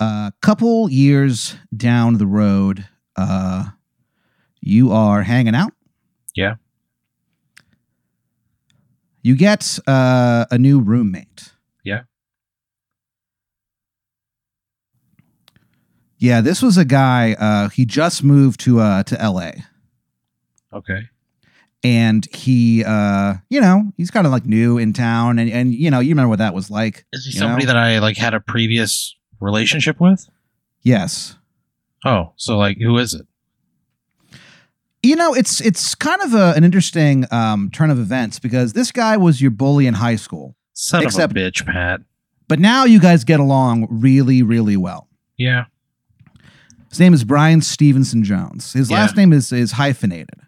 A couple years down the road, uh, you are hanging out. Yeah. You get uh, a new roommate. Yeah. Yeah, this was a guy. Uh, he just moved to uh, to L.A. Okay. and he uh you know he's kind of like new in town and and you know you remember what that was like Is he somebody know? that I like had a previous relationship with? yes Oh, so like who is it? you know it's it's kind of a, an interesting um turn of events because this guy was your bully in high school Son Except- of a bitch, Pat. but now you guys get along really really well Yeah. his name is brian stevenson jones his Yeah. last name is is hyphenated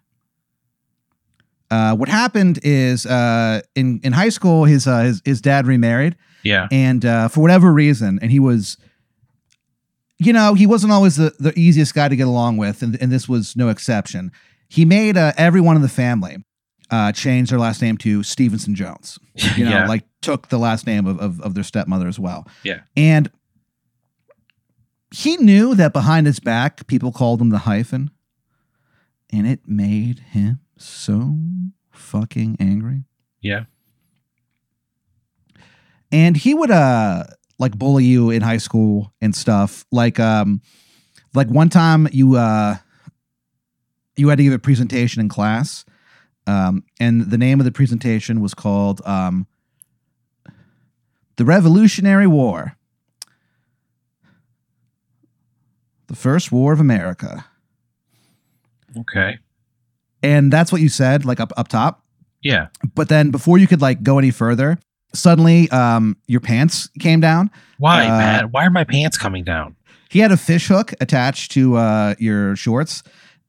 uh, what happened is uh, in in high school, his uh, his his dad remarried, Yeah. and uh, for whatever reason, and he was, you know, he wasn't always the, the easiest guy to get along with, and, and this was no exception. He made uh, everyone in the family uh, change their last name to Stevenson Jones. You know, yeah. like took the last name of, of of their stepmother as well. Yeah. and he knew that behind his back, people called him the hyphen, and it made him so fucking angry yeah. And he would uh like bully you in high school and stuff like um like one time you uh you had to give a presentation in class um and the name of the presentation was called um the revolutionary war the first war of america Okay. and that's what you said like up up top Yeah. but then before you could like go any further suddenly um your pants came down Why, Uh? Why are my pants coming down? he had a fish hook attached to uh your shorts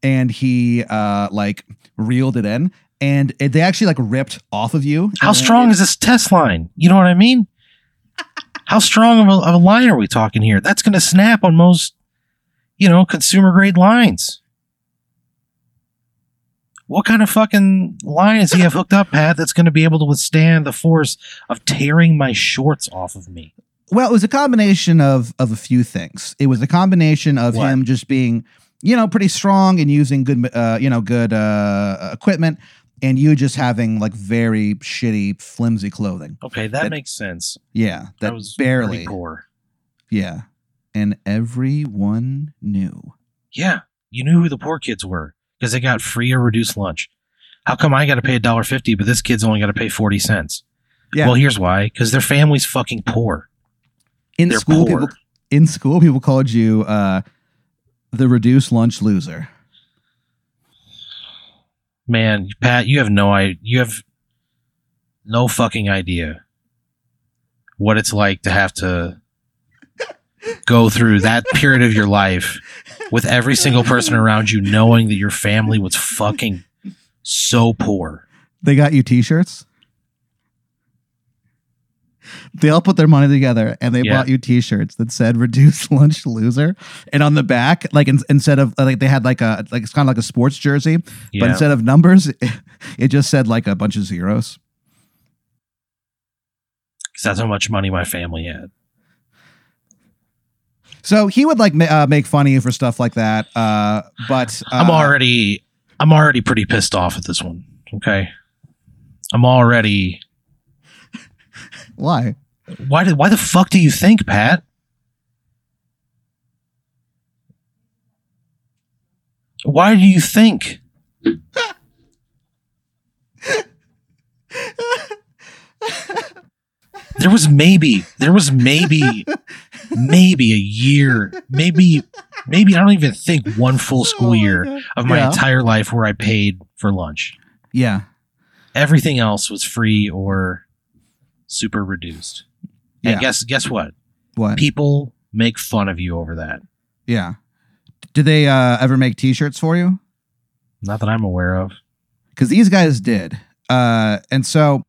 and he uh like reeled it in and it, they actually like ripped off of you How strong is this test line? You know what I mean? How strong of a, of a line are we talking here? That's going to snap on most, you know, consumer grade lines. What kind of fucking line does he have hooked up, Pat, that's going to be able to withstand the force of tearing my shorts off of me? well it was a combination of of a few things it was a combination of What? him just being you know pretty strong and using good uh you know good uh equipment and you just having like very shitty flimsy clothing Okay, that, That- makes sense. yeah that I was barely poor. yeah and everyone knew Yeah, you knew who the poor kids were because they got free or reduced lunch. How come I got to pay a dollar fifty, but this kid's only got to pay forty cents? Yeah. Well, here's why: because their family's fucking poor. in They're school poor. people in school people called you uh the reduced lunch loser Man, Pat, you have no I you have no fucking idea what it's like to have to go through that period of your life with every single person around you knowing that your family was fucking so poor. they got you t-shirts they all put their money together and they Yeah. bought you t-shirts that said reduced lunch loser and on the back like in, instead of like they had like a like it's kind of like a sports jersey but instead of numbers it just said like a bunch of zeros. Cuz that's how much money my family had. So he would like ma- uh, make fun of you for stuff like that uh but uh, I'm already I'm already pretty pissed off at this one. Okay. I'm already why why did why the fuck do you think, Pat? Why do you think? There was maybe there was maybe maybe a year, maybe maybe I don't even think one full school year of my Yeah. entire life where I paid for lunch. yeah Everything else was free or super reduced. And Yeah. guess guess what? what People make fun of you over that. Yeah. Did they uh, ever make T-shirts for you? Not that I'm aware of. Because these guys did. Uh, and so,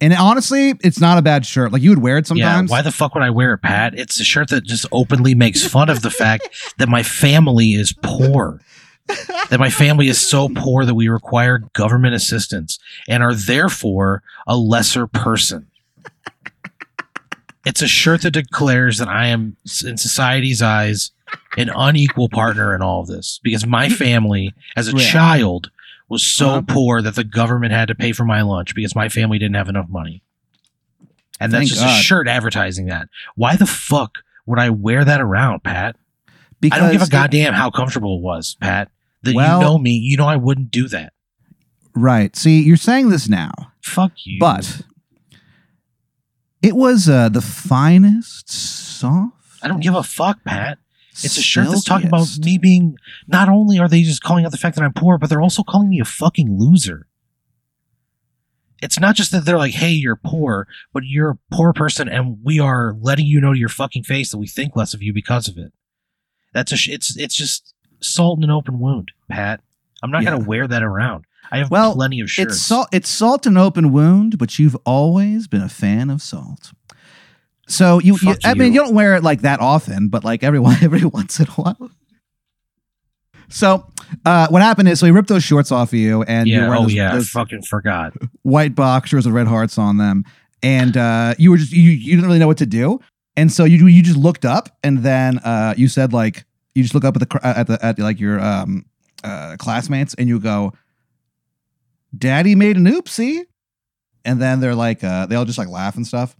and honestly, it's not a bad shirt. Like you would wear it sometimes. Yeah, why the fuck would I wear it, Pat? It's a shirt that just openly makes fun of the fact that my family is poor. that my family is so poor that we require government assistance and are therefore a lesser person. It's a shirt that declares that I am, in society's eyes, an unequal partner in all of this because my family, as a Yeah. child, was so Uh-huh. poor that the government had to pay for my lunch because my family didn't have enough money. And that's Thank just a shirt advertising that. Why the fuck would I wear that around, Pat? Because I don't give a goddamn how comfortable it was, Pat. That Well- you know me, you know I wouldn't do that. right. See, you're saying this now, Fuck you. but it was uh, the finest, soft. I don't give a fuck, Pat. It's a shirt that's talking about me being. Not only are they just calling out the fact that I'm poor, but they're also calling me a fucking loser. It's not just that they're like, "Hey, you're poor," but you're a poor person, and we are letting you know to your fucking face that we think less of you because of it. That's a. Sh- it's it's just salt in an open wound, Pat. I'm not Yeah. gonna wear that around. I have Well, plenty of shirts. It's salt. It's salt in an open wound, but you've always been a fan of salt. So you, you I mean, you. you don't wear it like that often, but like every every once in a while. So uh, what happened is, so he ripped those shorts off of you, and you yeah. were Oh those, yeah. Those fucking forgot. white boxers with red hearts on them, and uh, you were just you you didn't really know what to do, and so you you just looked up, and then uh, you said like you just look up at the at the at like your um, uh, classmates, and you go, "Daddy made an oopsie," and then they're like uh, they all just like laugh and stuff,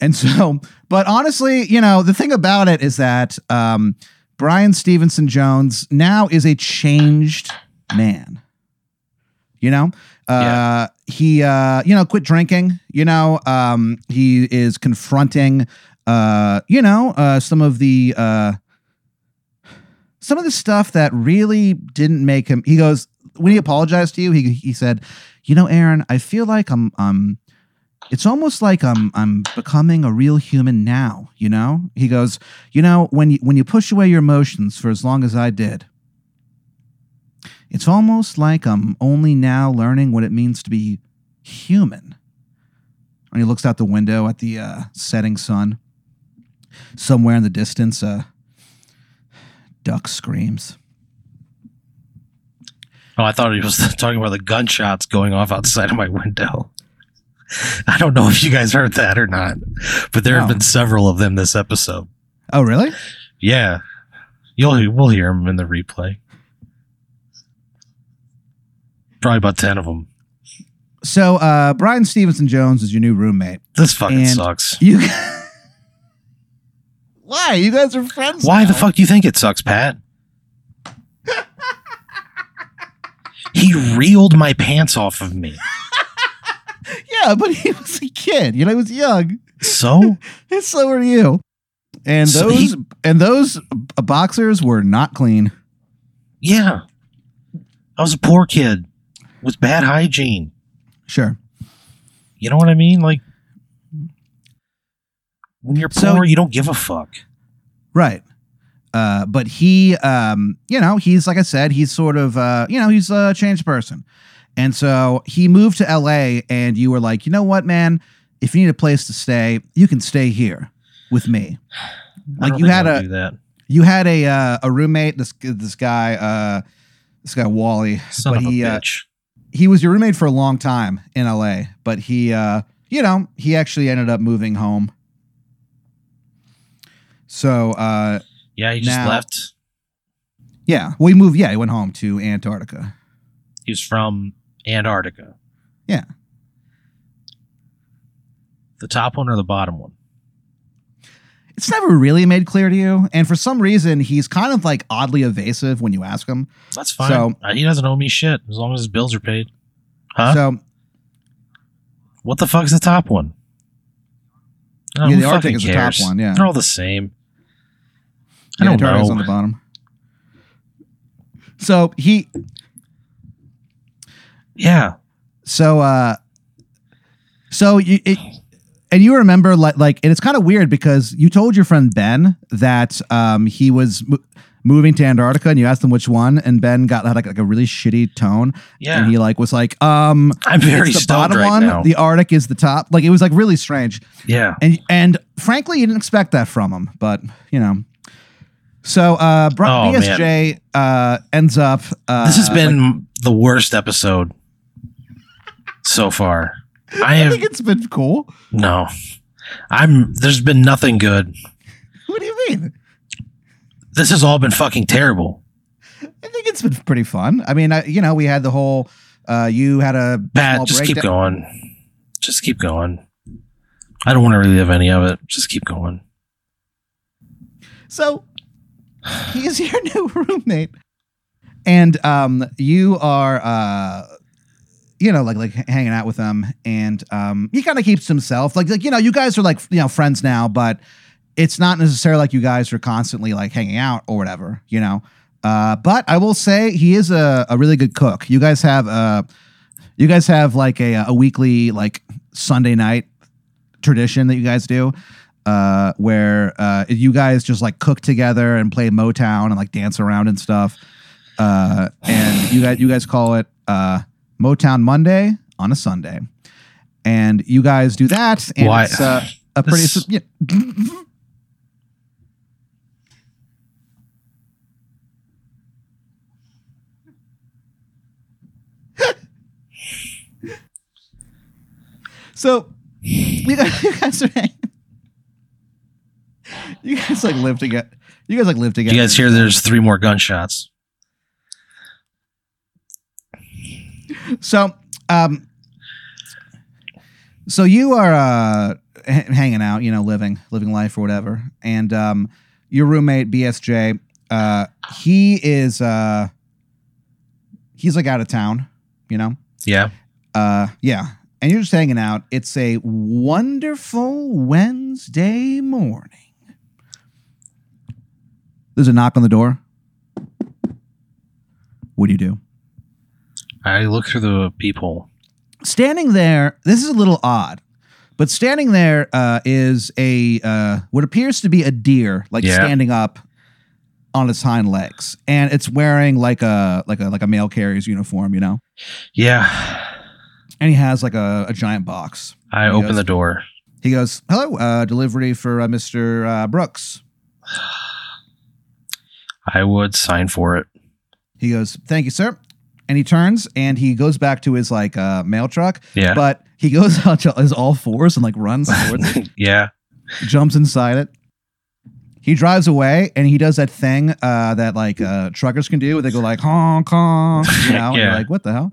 and so but honestly, you know the thing about it is that um, Brian Stevenson Jones now is a changed man. You know, uh, he uh, you know quit drinking. You know, um, he is confronting uh, you know uh, some of the uh, some of the stuff that really didn't make him. He goes when he apologized to you. He he said, you know, Aaron, I feel like I'm um. It's almost like I'm I'm becoming a real human now, you know? He goes, you know, when you when you push away your emotions for as long as I did, it's almost like I'm only now learning what it means to be human. And he looks out the window at the uh, setting sun. Somewhere in the distance, a duck screams. Oh, I thought he was talking about the gunshots going off outside of my window. I don't know if you guys heard that or not, but there have No. been several of them this episode. Oh, really? Yeah, you'll we'll hear them in the replay. Probably about ten of them. So, uh, Brian Stevenson Jones is your new roommate. This fucking And- sucks. You. Why? You guys are friends. Why the now. fuck do you think it sucks, Pat? he reeled my pants off of me. Yeah, but he was a kid. You know, he was young. So And so are you. And So those he- and those boxers were not clean. yeah, I was a poor kid with bad hygiene. Sure. You know what I mean? Like when you're So- poor, you don't give a fuck. Right. Uh, but he, um, you know, he's like I said, he's sort of, uh, you know, he's a changed person, and so he moved to L.A. And you were like, you know what, man, if you need a place to stay, you can stay here with me. Like you had a that. you had a uh, a roommate, this this guy, uh, this guy Wally, Son but of a he uh, he was your roommate for a long time in LA, but he uh you know, he actually ended up moving home. So uh yeah, he just now- left. yeah, well he moved yeah, he went home to Antarctica. He was from Antarctica. Yeah. The top one or the bottom one? It's never really made clear to you, and for some reason he's kind of like oddly evasive when you ask him. That's fine. So- Uh, he doesn't owe me shit as long as his bills are paid. Huh? So what the fuck's the top one? Oh, Yeah, the Arctic is the top one, yeah. They're all the same. I yeah, don't Antarctica's know. on the bottom. So he yeah. So, uh, so you, it, and you remember like, like, and it's kind of weird because you told your friend Ben that, um, he was mo- moving to Antarctica and you asked him which one and Ben got had like, like a really shitty tone Yeah. and he like was like, um, I'm very it's the bottom right one, now. the Arctic is the top. Like it was like really strange. yeah. And, and frankly, you didn't expect that from him, but you know, so, uh, Bri- Oh, man. BSJ, uh, ends up, uh, This has like- been the worst episode so far. I I have think it's been cool. no. I'm. There's been nothing good. What do you mean? This has all been fucking terrible. I think it's been pretty fun. I mean, I, you know, we had the whole. Uh, you had a Pat, just keep going. Just keep going. I don't want to relive any of it. Just keep going. So he's your new roommate, and um, you are uh, you know, like like hanging out with him, and um, he kind of keeps himself. Like like you know, you guys are like you know friends now, but it's not necessarily like you guys are constantly like hanging out or whatever, you know. Uh, but I will say he is a, a really good cook. You guys have uh, you guys have like a a weekly like Sunday night tradition that you guys do uh, where uh, you guys just like cook together and play Motown and like dance around and stuff. Uh, and you guys, you guys call it uh, Motown Monday on a Sunday, and you guys do that. And Why- it's uh, a pretty. This- yeah. so you guys, you guys are. You guys like live together. You guys like live together. You guys hear there's three more gunshots. So, um, so you are uh, h- hanging out, you know, living living life or whatever, and um, your roommate BSJ, uh, he is uh, he's like out of town, you know, Yeah. uh, yeah, and you're just hanging out. It's a wonderful Wednesday morning. There's a knock on the door. What do you do? I look through the peephole. standing there this is a little odd but standing there uh, is a uh, what appears to be a deer like Yeah. standing up on its hind legs and it's wearing like a like a like a mail carrier's uniform you know Yeah. and he has like a, a giant box I open the door. he goes hello uh, delivery for uh, mr uh, brooks I would sign for it. he goes thank you sir and he turns and he goes back to his like uh, mail truck Yeah. but he goes out to his all fours and like runs towards it yeah. jumps inside it. He drives away and he does that thing uh, that like uh, truckers can do. Where they go like honk honk, you know, and you're Yeah. like what the hell?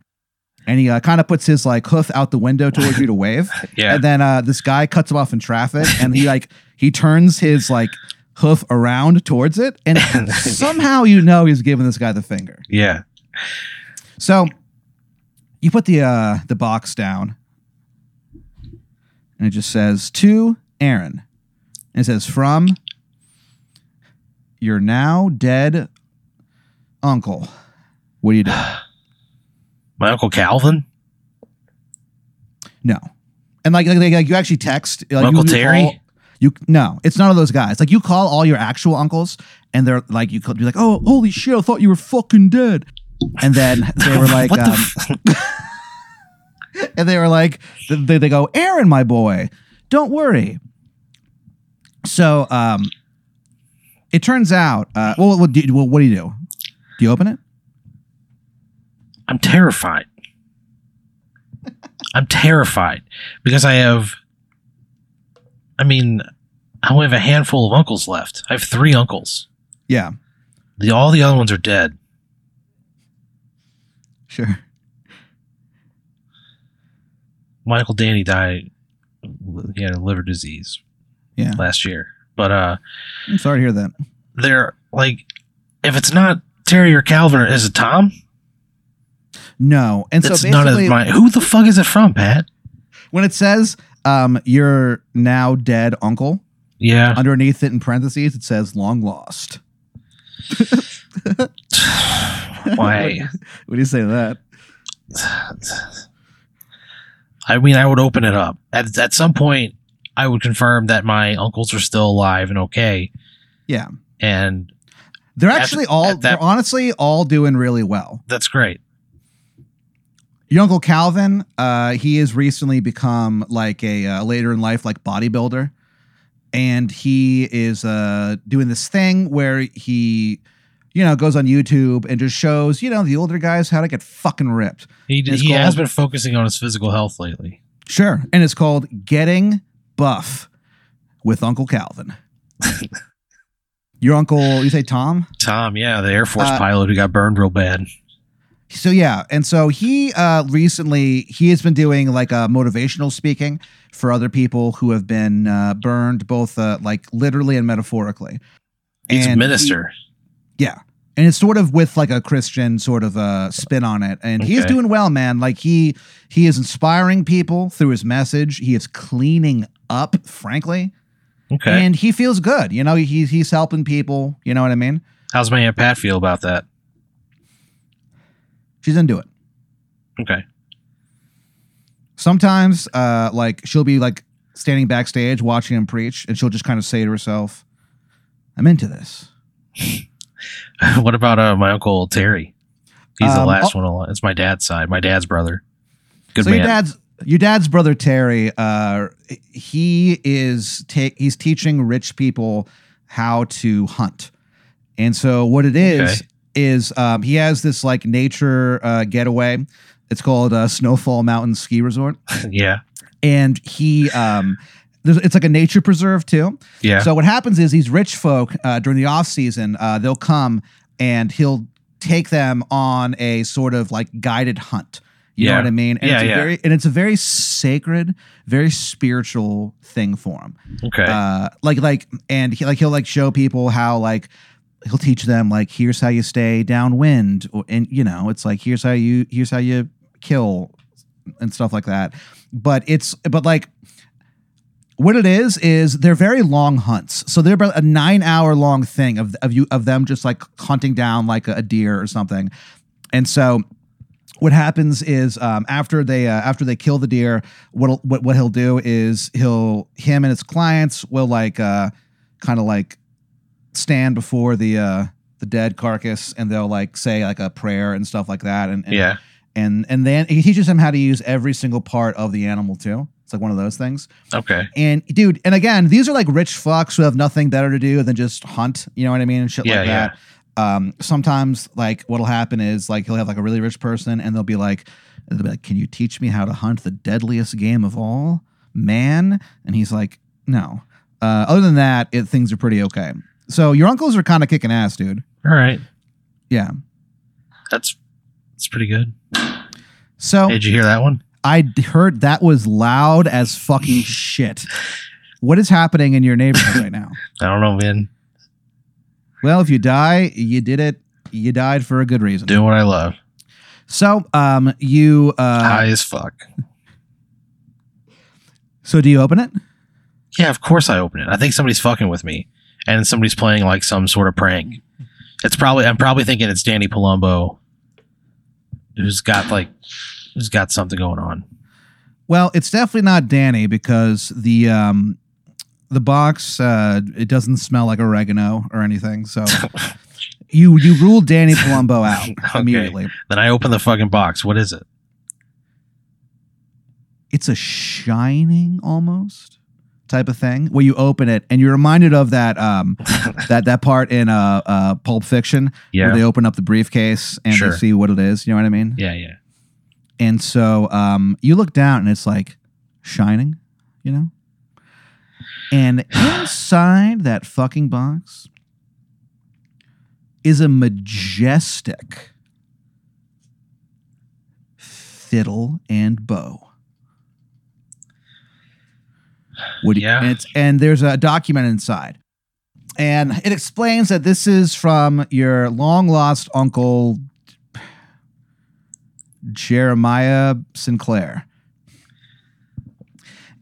And he uh, kind of puts his like hoof out the window towards you to wave. Yeah. And then uh, this guy cuts him off in traffic, and he like he turns his like hoof around towards it, and somehow you know he's giving this guy the finger. Yeah. So you put the uh the box down and it just says to Aaron. And it says from your now dead uncle. What do you do? My uncle Calvin. No. And like, like, like you actually text like, Uncle you, you Terry? call- you no, it's none of those guys. Like you call all your actual uncles, and they're like, you could be like, "Oh, holy shit! I thought you were fucking dead." And then they were like, um, the and they were like, they, they go, Aaron, my boy, don't worry. So, um, it turns out, uh, well, what do you, well, what do you do? Do you open it? I'm terrified. I'm terrified because I have. I mean, I only have a handful of uncles left. I have three uncles. Yeah, The, all the other ones are dead. Sure. Uncle Danny died. He had a liver disease Yeah, last year. But uh, I'm sorry to hear that. they're like, if it's not Terry or Calvin, is it Tom? No, and That's so none of basically, my. Who the fuck is it from, Pat? when it says um, your now dead uncle, Yeah. underneath it in parentheses, it says long lost. Why? What do you say to that? I mean, I would open it up. At, at some point, I would confirm that my uncles are still alive and okay. Yeah. And They're At- actually all, at that- they're honestly all doing really well. that's great. Your uncle Calvin, uh, he has recently become like a uh, later in life like bodybuilder, and he is uh, doing this thing where he, you know, goes on YouTube and just shows you know the older guys how to get fucking ripped. He, he has been focusing on his physical health lately. Sure, and it's called Getting Buff. with Uncle Calvin. Your uncle, you say Tom? Tom, yeah, the Air Force Uh, pilot who got burned real bad. So yeah, and so he uh recently he has been doing like a motivational speaking for other people who have been uh burned both uh like literally and metaphorically. He's a minister. he- yeah. And it's sort of with like a Christian sort of uh spin on it. And he's Okay. doing well, man. Like he he is inspiring people through his message. He is cleaning up, frankly. okay. And he feels good. You know, he, he's helping people. You know what I mean? How's my Aunt Pat feel about that? She's into it. Okay. sometimes uh like she'll be like standing backstage watching him preach and she'll just kind of say to herself i'm into this what about uh, my uncle Terry? He's the Um, last one. Alive. It's my dad's side. My dad's brother. Good so man. your dad's your dad's brother terry uh he is take he's teaching rich people how to hunt and so what it is Okay. is um he has this like nature uh getaway it's called uh snowfall mountain ski resort yeah. and he um it's like a nature preserve too Yeah. So what happens is these rich folk uh, during the off season, uh, they'll come and he'll take them on a sort of like guided hunt. You know what I mean? And Yeah, it's a yeah. very and it's a very sacred, very spiritual thing for him. okay. Uh, like like and he like he'll like show people how like he'll teach them like here's how you stay downwind or, and you know it's like here's how you here's how you kill and stuff like that but it's but like what it is is they're very long hunts so they're about a nine hour long thing of, of you of them just like hunting down like a, a deer or something and so what happens is um, after they uh, after they kill the deer, what what what he'll do is he'll him and his clients will like uh, kind of like stand before the uh, the dead carcass and they'll like say like a prayer and stuff like that and, and yeah. and and then he teaches them how to use every single part of the animal too. It's like one of those things. Okay. And dude, and again, these are like rich fucks who have nothing better to do than just hunt. You know what I mean? And shit Yeah, like that. Yeah. Um, sometimes like what'll happen is like he'll have like a really rich person and they'll be like, they'll be like, Can you teach me how to hunt the deadliest game of all? Man? And he's like, No. Uh, other than that, it, things are pretty okay. So your uncles are kind of kicking ass, dude. All right. Yeah. That's that's pretty good. So Hey, did you hear that one? I heard that was loud as fucking shit. What is happening in your neighborhood right now? I don't know, man. Well, if you die, you did it. You died for a good reason. Doing what I love. So, um, you, uh, High as fuck. so do you open it? Yeah, of course I open it. I think somebody's fucking with me, and somebody's playing like some sort of prank. It's probably I'm probably thinking it's Danny Palumbo, who's got like who's got something going on. Well, it's definitely not Danny because the, um, the box, uh, it doesn't smell like oregano or anything. So you, you ruled Danny Palumbo out Okay. immediately. Then I open the fucking box. What is it? It's a shining almost type of thing where you open it and you're reminded of that, um, that that part in uh, uh Pulp Fiction where they open up the briefcase and Sure. they see what it is. You know what I mean? yeah, yeah. And so um, you look down and it's like shining, you know. And inside that fucking box is a majestic fiddle and bow. What do you- and, it's, and there's a document inside. And it explains that this is from your long lost uncle, Jeremiah Sinclair.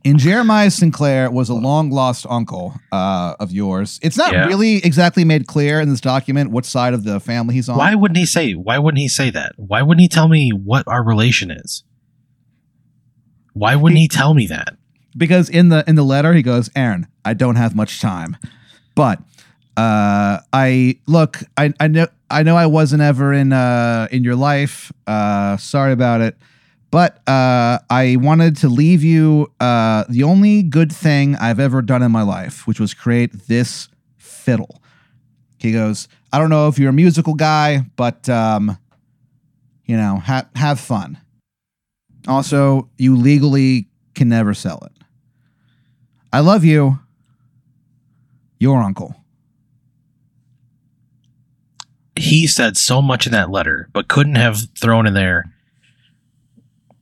And Jeremiah Sinclair was a long lost uncle uh, of yours. It's not Yeah. really exactly made clear in this document what side of the family he's on. Why wouldn't he say? Why wouldn't he say that? Why wouldn't he tell me what our relation is? Why wouldn't he tell me that? because in the in the letter he goes aaron i don't have much time but uh i look i i know i know i wasn't ever in uh in your life uh sorry about it but uh i wanted to leave you uh the only good thing i've ever done in my life which was create this fiddle. He goes i don't know if you're a musical guy but um you know ha- have fun. Also you legally can never sell it. I love you, Your uncle. He said so much in that letter, but couldn't have thrown in there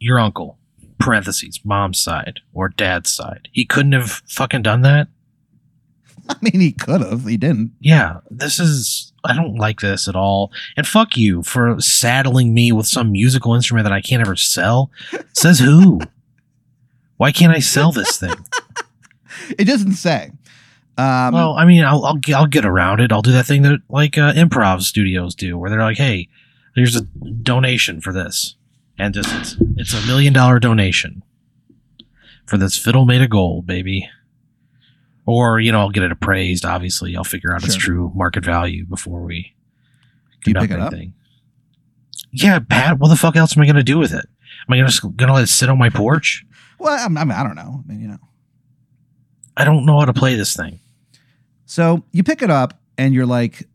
your uncle, parentheses, mom's side or dad's side. He couldn't have fucking done that. I mean, he could have. He didn't. Yeah, this is. I don't like this at all. And fuck you for saddling me with some musical instrument that I can't ever sell. Says who? Why can't I sell this thing? It doesn't say. Um, well, I mean, I'll, I'll I'll get around it. I'll do that thing that like uh, improv studios do, where they're like, "Hey, there's a donation for this," and just it's it's a million dollar donation for this fiddle made of gold, baby. Or you know, I'll get it appraised. Obviously, I'll figure out its true market value before we conduct pick it up? anything. Yeah, Pat. What the fuck else am I gonna do with it? Am I just gonna let it sit on my porch? well, I, I mean, I don't know. I mean, you know. I don't know how to play this thing. So you pick it up and you're like,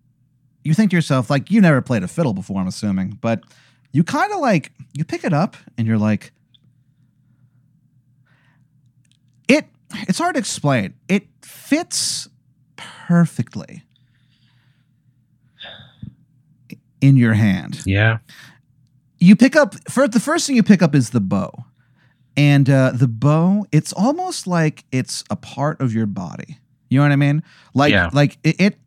you think to yourself, like, you never played a fiddle before, I'm assuming, but you kind of like, you pick it up and you're like, it, it's hard to explain. It fits perfectly in your hand. Yeah. You pick up, first, the first thing you pick up is the bow. And uh, the bow, it's almost like it's a part of your body. You know what I mean? Like, Yeah. like it, it,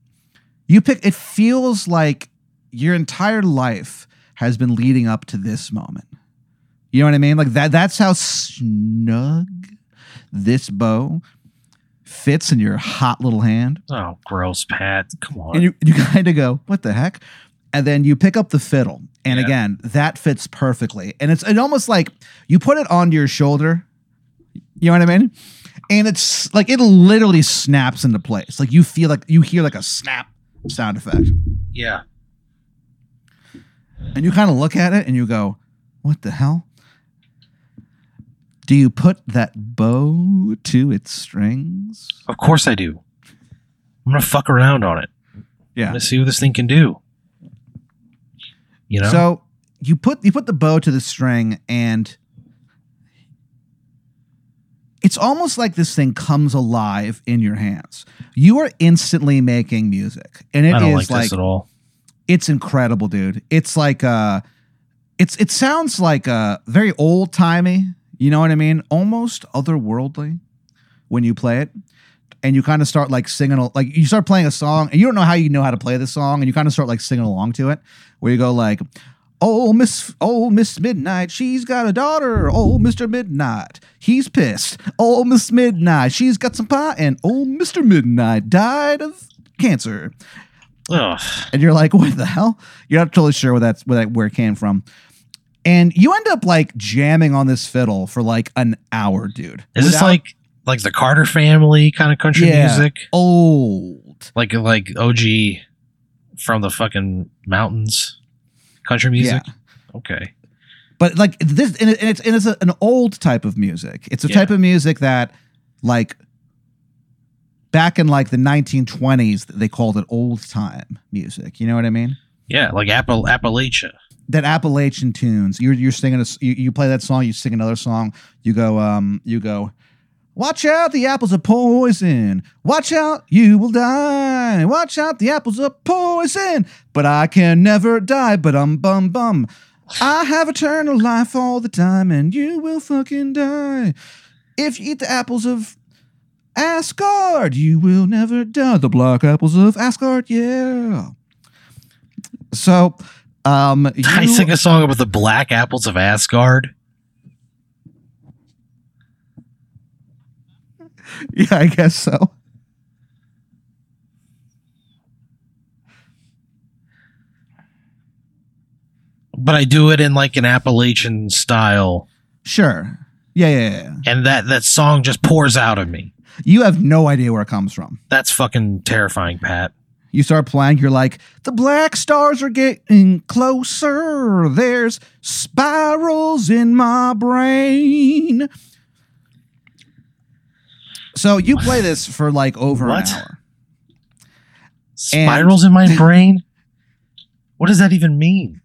you pick. It feels like your entire life has been leading up to this moment. You know what I mean? Like that. That's how snug this bow fits in your hot little hand. Oh, gross, Pat. Come on. And you, you kind of go, what the heck? And then you pick up the fiddle. And Yeah. again, that fits perfectly. And it's it almost like you put it onto your shoulder. You know what I mean? And it's like it literally snaps into place. Like you feel like you hear like a snap sound effect. yeah. And you kind of look at it and you go, what the hell? Do you put that bow to its strings? Of course I do. I'm gonna fuck around on it. I'm Yeah. gonna see what this thing can do. You know? So you put you put the bow to the string and it's almost like this thing comes alive in your hands. You are instantly making music. And it I don't is like, like, this at all. it's incredible, dude. It's like uh it's it sounds like uh very old timey, you know what I mean? Almost otherworldly when you play it. And you kind of start like singing, like you start playing a song, and you don't know how you know how to play this song, and you kind of start like singing along to it, where you go like, "Oh Miss, oh Miss Midnight, she's got a daughter. Oh Mister Midnight, he's pissed. Oh Miss Midnight, she's got some pie, and oh Mister Midnight died of cancer." Ugh. and you're like, what the hell? You're not totally sure where that's where that where it came from. And you end up like jamming on this fiddle for like an hour, dude. Is this like like the Carter family kind of country Yeah. music? old? Like like OG from the fucking mountains country music? Okay. But like this, and, it, and it's and it's a, an old type of music. It's a Yeah. type of music that like back in like the 1920s they called it old time music. You know what I mean? Yeah, like Appal- Appalachia. that Appalachian tunes. You're you're singing a you, you play that song, you sing another song. You go um you go. Watch out, the apples are poison. Watch out, you will die. Watch out, the apples are poison. But I can never die. But um bum bum. I have eternal life all the time, and you will fucking die. If you eat the apples of Asgard, you will never die. The black apples of Asgard, yeah. So, um, I you- sing a song about the black apples of Asgard. Yeah, I guess so. But I do it in like an Appalachian style. Sure. Yeah, yeah, yeah. And that, that song just pours out of me. You have no idea where it comes from. That's fucking terrifying, Pat. You start playing, you're like, the black stars are getting closer. There's spirals in my brain. So you play this for like over What? an hour. Spirals in my brain? What does that even mean?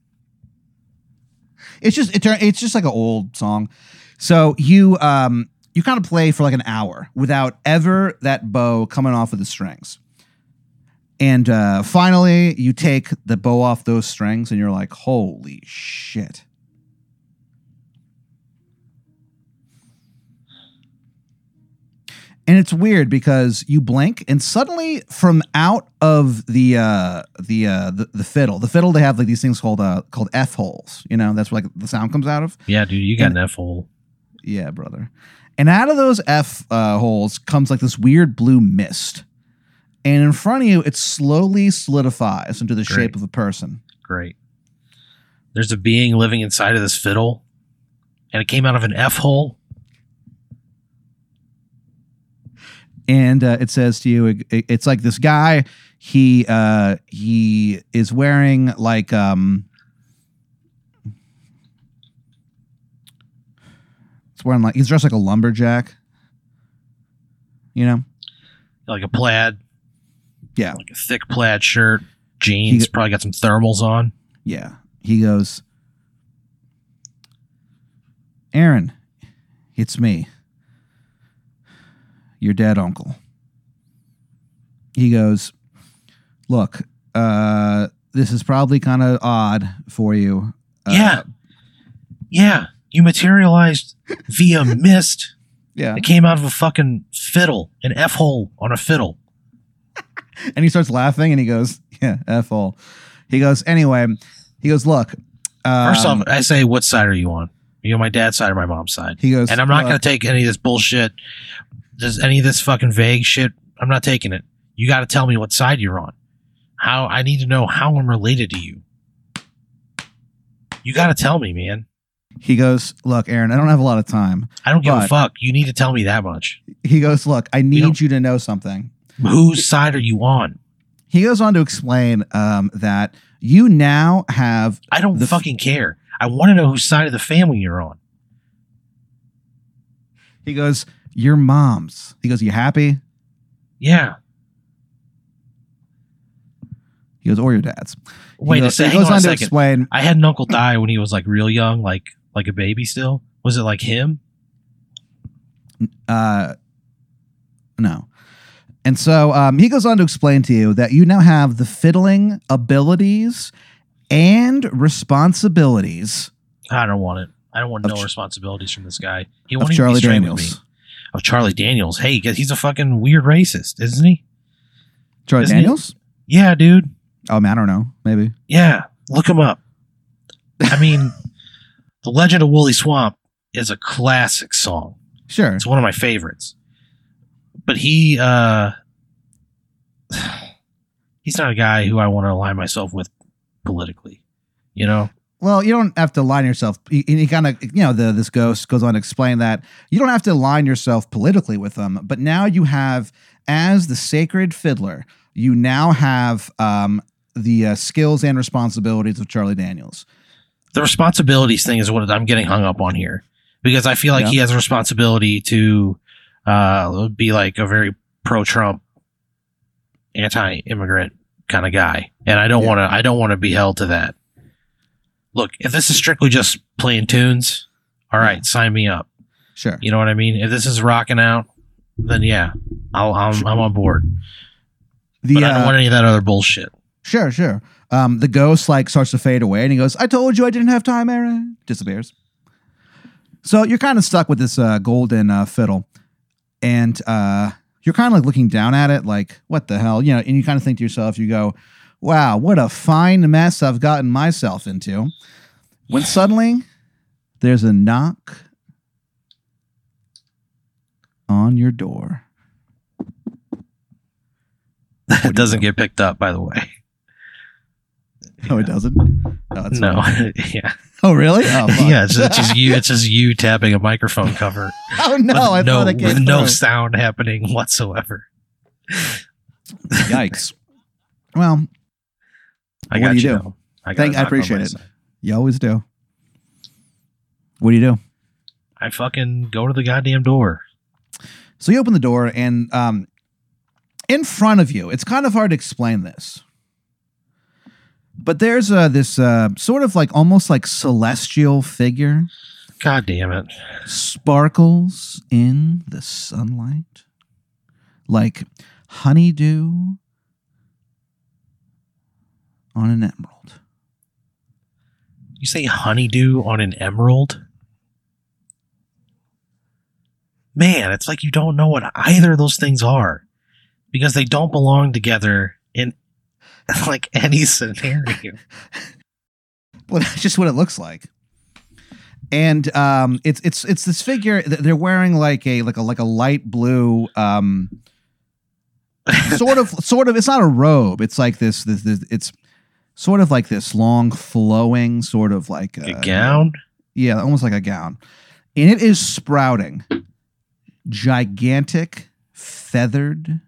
It's just it, it's just like an old song. So you um you kind of play for like an hour without ever that bow coming off of the strings. And uh, finally, you take the bow off those strings, and you're like, "Holy shit!" And it's weird because you blink, and suddenly, from out of the uh, the, uh, the the fiddle, the fiddle, they have like these things called uh, called f holes. You know, that's where like the sound comes out of. Yeah, dude, you got And- an F hole. Yeah, brother. And out of those F uh, holes comes like this weird blue mist. And in front of you, it slowly solidifies into the Great. shape of a person. Great. There's a being living inside of this fiddle, and it came out of an F hole. And uh, it says to you, it- it's like this guy. He uh, he is wearing like um, it's wearing like he's dressed like a lumberjack. You know, like a plaid, yeah. like a thick plaid shirt, jeans, He- probably got some thermals on. Yeah. He goes, Aaron, it's me, your dead uncle. He goes, Look, uh, this is probably kind of odd for you. Uh, Yeah. Yeah, you materialized via mist. Yeah. It came out of a fucking fiddle, an F hole on a fiddle. And he starts laughing and he goes, Yeah, F hole. He goes, Anyway, he goes, Look. Um, First off, I say, what side are you on? Are you on my dad's side or my mom's side? he goes, And I'm not uh, going to take any of this bullshit. Does any of this fucking vague shit? I'm not taking it. You got to tell me what side you're on. How I need to know how I'm related to you. You got to tell me, man. He goes, Look, Aaron, I don't have a lot of time. I don't give a fuck. You need to tell me that much. He goes, Look, I need you to know something. Whose side are you on? He goes on to explain um, that you now have I don't The f- fucking care. I want to know whose side of the family you're on. He goes, Your mom's. He goes, You happy? Yeah. He goes, Or your dad's. Wait he a second. He goes on on to second. explain. I had an uncle die when he was like real young, like like a baby still. Was it like him? Uh, no. And so um, he goes on to explain to you that you now have the fiddling abilities and responsibilities I don't want it. I don't want no Ch- responsibilities from this guy. He won't even be Charlie straight with me. Of Charlie Daniels. Hey, he's a fucking weird racist, isn't he? Charlie Isn't he? Daniels? Yeah, dude. Oh, man, I don't know. Maybe. Yeah, look him up. I mean, The Legend of Wooley Swamp is a classic song. Sure. It's one of my favorites. But he uh he's not a guy who I want to align myself with politically. You know? Well, you don't have to line yourself. He, he kind of, you know, the this ghost goes on to explain that you don't have to align yourself politically with them, but now you have, as the sacred fiddler, you now have um, the uh, skills and responsibilities of Charlie Daniels. The responsibilities thing is what I'm getting hung up on here. Because I feel like Yeah. he has a responsibility to uh be like a very pro Trump anti immigrant kind of guy. And I don't Yeah. wanna I don't want to be held to that. Look, if this is strictly just playing tunes, all right, sign me up. Sure. You know what I mean? If this is rocking out, then yeah, I'll, I'm, I'm on board. The But I don't uh, want any of that other bullshit. sure, sure. Um, the ghost like starts to fade away, and he goes, "I told you I didn't have time." Aaron disappears. So you're kind of stuck with this uh, golden uh, fiddle, and uh, you're kind of like looking down at it, like, "What the hell?" You know, and you kind of think to yourself, you go, "Wow, what a fine mess I've gotten myself into." When suddenly there's a knock on your door. It doesn't get picked up, by the way. Oh, it doesn't. Oh, no, yeah, Oh, really? Oh, yeah. It's just, it's just you. It's just you tapping a microphone cover. oh no! I no, thought it with no through. sound happening whatsoever. Yikes. Well, I What got do you you. do? I, got Thank- I appreciate it. you always do. What do you do? I fucking go to the goddamn door. So you open the door, and um, in front of you, it's kind of hard to explain this, but there's uh, this uh, sort of like almost like celestial figure God damn it! sparkles in the sunlight like honeydew on an emerald. You say honeydew on an emerald? Man, it's like you don't know what either of those things are because they don't belong together in like any scenario. Well, that's just what it looks like. And um, it's it's it's this figure. They're wearing like a like a like a light blue um, sort of sort of. It's not a robe. It's like this this, this it's sort of like this long flowing sort of like A gown? Yeah, almost like a gown, and it is sprouting gigantic feathered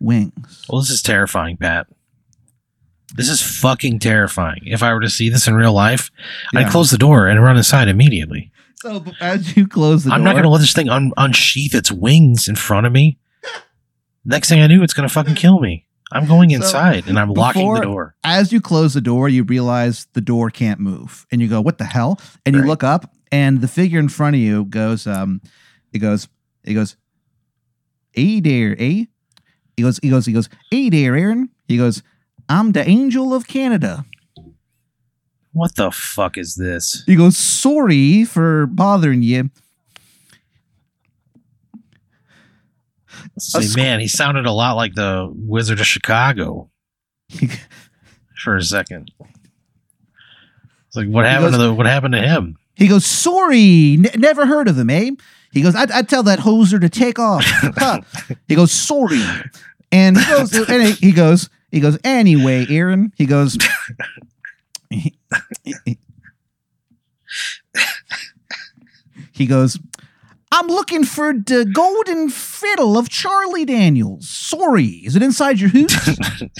wings. Well, this is terrifying, Pat. This is fucking terrifying. If I were to see this in real life, Yeah. I'd close the door and run inside immediately. So as you close the door. I'm door, not going to let this thing un- unsheath its wings in front of me. Next thing I knew, it's going to fucking kill me. I'm going So, inside and I'm locking the door. as you close the door, you realize the door can't move, and you go, "What the hell?" And you look up, and the figure in front of you goes, um, it goes, it goes, "Hey there, eh?" He goes, he goes, he goes, "Hey there, Aaron." He goes, "I'm the Angel of Canada." What the fuck is this? He goes, "Sorry for bothering you." Say, man, he sounded a lot like the Wizard of Chicago for a second. It's like what happened goes- to the what happened to him? He goes, sorry, n- never heard of him, eh? He goes, I'd, I'd tell that hoser to take off. Huh. He goes, sorry. And he goes, and he- goes, he goes, anyway, Aaron, he goes, he goes, I'm looking for the golden fiddle of Charlie Daniels. Sorry, is it inside your house?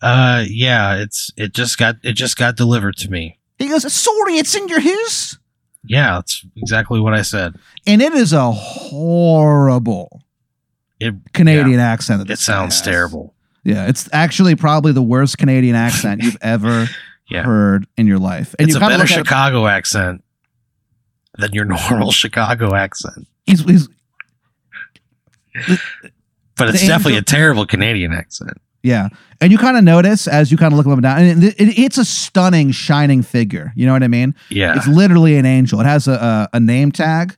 Uh, yeah, it's it just got it just got delivered to me. He goes, sorry, it's in your house. Yeah, that's exactly what I said. And it is a horrible It Canadian accent. that it sounds has. terrible. Yeah, it's actually probably the worst Canadian accent you've ever Yeah. heard in your life. And it's you a better at it, Chicago accent than your normal Chicago accent. he's, he's But it's definitely angel- a terrible Canadian accent. yeah, and you kind of notice as you kind of look him up and down, and it, it- it's a stunning, shining figure. You know what I mean? Yeah. It's literally an angel. It has a, a a name tag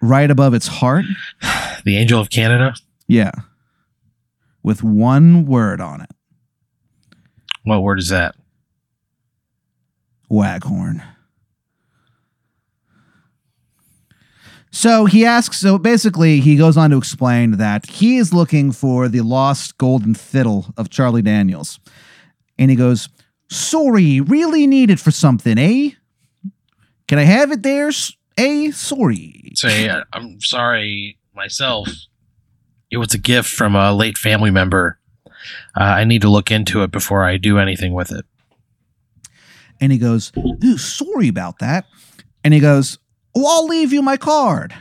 right above its heart. The Angel of Canada. Yeah, with one word on it: What word is that? Waghorn. So he asks, so basically, he goes on to explain that he is looking for the lost golden fiddle of Charlie Daniels. And he goes, Sorry, really need it for something, eh? Can I have it there? Eh? Sorry. Say, uh, I'm sorry myself. It was a gift from a late family member. Uh, I need to look into it before I do anything with it. And he goes, Ooh, sorry about that. And he goes, Oh, I'll leave you my card.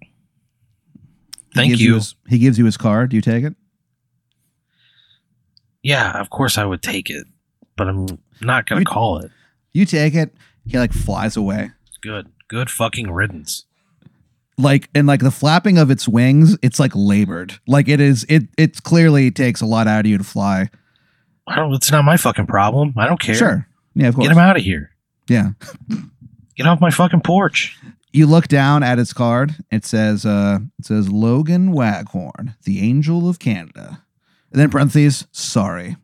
He Thank gives you. his- he gives you his card. Do you take it? Yeah, of course I would take it, but I'm not gonna You- call it. You take it. He like flies away. Good, good fucking riddance. like and like the flapping of its wings it's like labored like it is it it clearly takes a lot out of you to fly I don't. It's not my fucking problem. I don't care. sure yeah of course Get him out of here. yeah Get off my fucking porch. you look down at its card it says uh it says logan waghorn the angel of canada and then parentheses sorry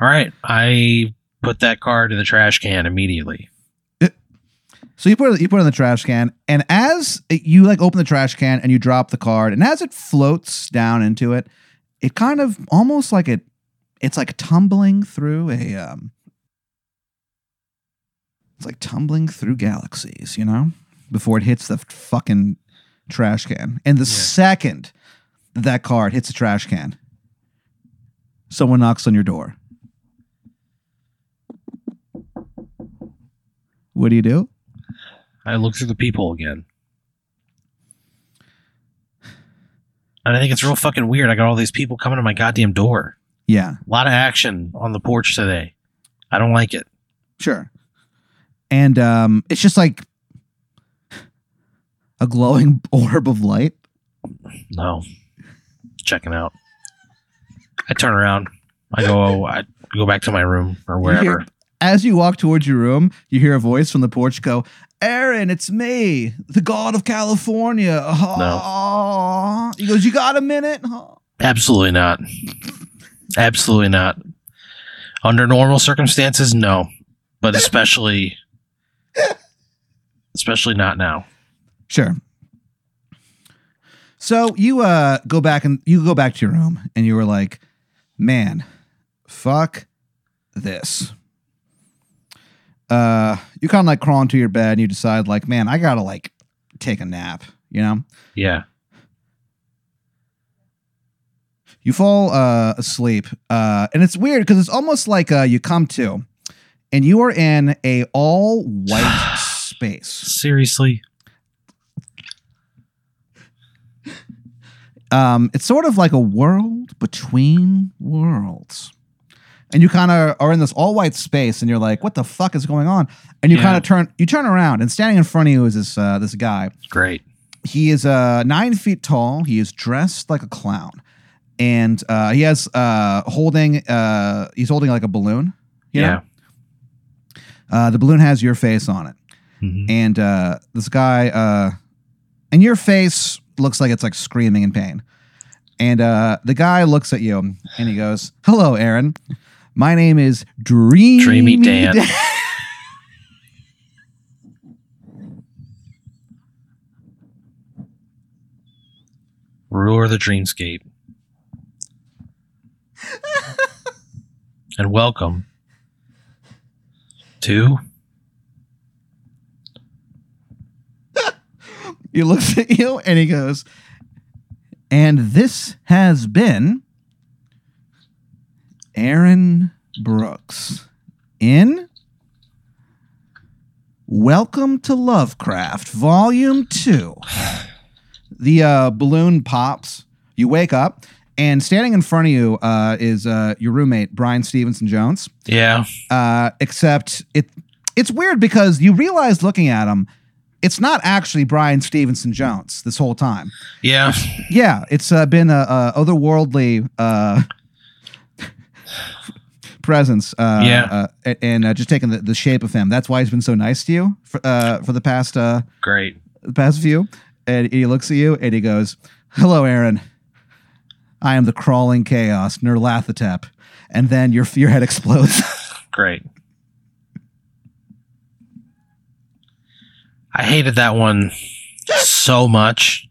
All right, I put that card in the trash can immediately. so you put it you put it in the trash can and as you like open the trash can and you drop the card and as it floats down into it it kind of almost like it it's like tumbling through a um it's like tumbling through galaxies you know before it hits the fucking trash can and the Yeah. second that that card hits the trash can someone knocks on your door what do you do I look through the people again. And I think it's real fucking weird. I got all these people coming to my goddamn door. yeah A lot of action on the porch today. I don't like it. Sure. And um, it's just like a glowing orb of light. No. checking out. I turn around. I go. I go back to my room or You wherever. hear- as you walk towards your room, you hear a voice from the porch go, Aaron, it's me, the god of California. Ah." He goes, You got a minute? Ah." Absolutely not. Absolutely not. Under normal circumstances, no. But especially especially not now. Sure. So you uh go back and you go back to your room and you were like, man, fuck this. Uh you kind of like crawl into your bed and you decide like, man, I gotta like take a nap, you know? Yeah. You fall uh asleep. Uh and it's weird because it's almost like uh you come to and you are in a all white space. Seriously? um, it's sort of like a world between worlds. And you kind of are in this all white space, and you're like, "What the fuck is going on?" And you Yeah. kind of turn, you turn around, and standing in front of you is this uh, this guy. Great. He is uh, nine feet tall. He is dressed like a clown, and uh, he has uh, holding uh, he's holding like a balloon. you know? Uh, the balloon has your face on it, Mhm. and uh, this guy uh, and your face looks like it's like screaming in pain and uh, the guy looks at you and he goes hello aaron my name is dreamy, Dreamy Dan." Ruler of the dreamscape. and welcome to he looks at you and he goes and this has been aaron brooks in welcome to lovecraft volume 2 the uh, balloon pops. You wake up, and standing in front of you uh, is uh, your roommate Brian Stevenson Jones. Yeah. Uh, except it it's weird because you realize looking at him, it's not actually Brian Stevenson Jones this whole time. Yeah. Yeah, it's uh, been a, a otherworldly uh, presence. Uh, Yeah. uh, and uh, just taking the, the shape of him. That's why he's been so nice to you for, uh, for the past uh, Great. the past few, and he looks at you and he goes, "Hello, Aaron. I am the crawling chaos, Nyarlathotep." And then your your head explodes. Great. I hated that one so much.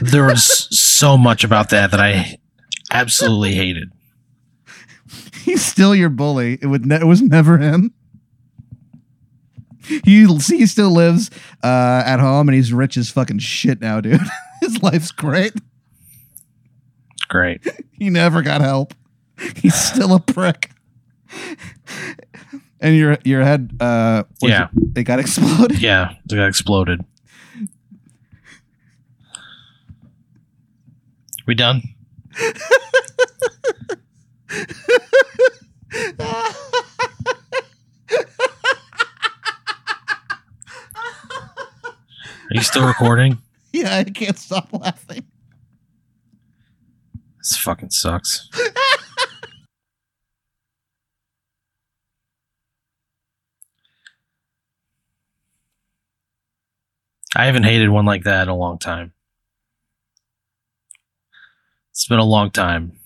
There was so much about that that I absolutely hated. He's still your bully. It would ne- it was never him. He he still lives uh, at home and he's rich as fucking shit now, dude. His life's great. Great. He never got help. He's still a prick. And your your head uh Yeah. it got exploded. Yeah, it got exploded. We done? Are you still recording? yeah, I can't stop laughing. This fucking sucks. I haven't hated one like that in a long time. It's been a long time.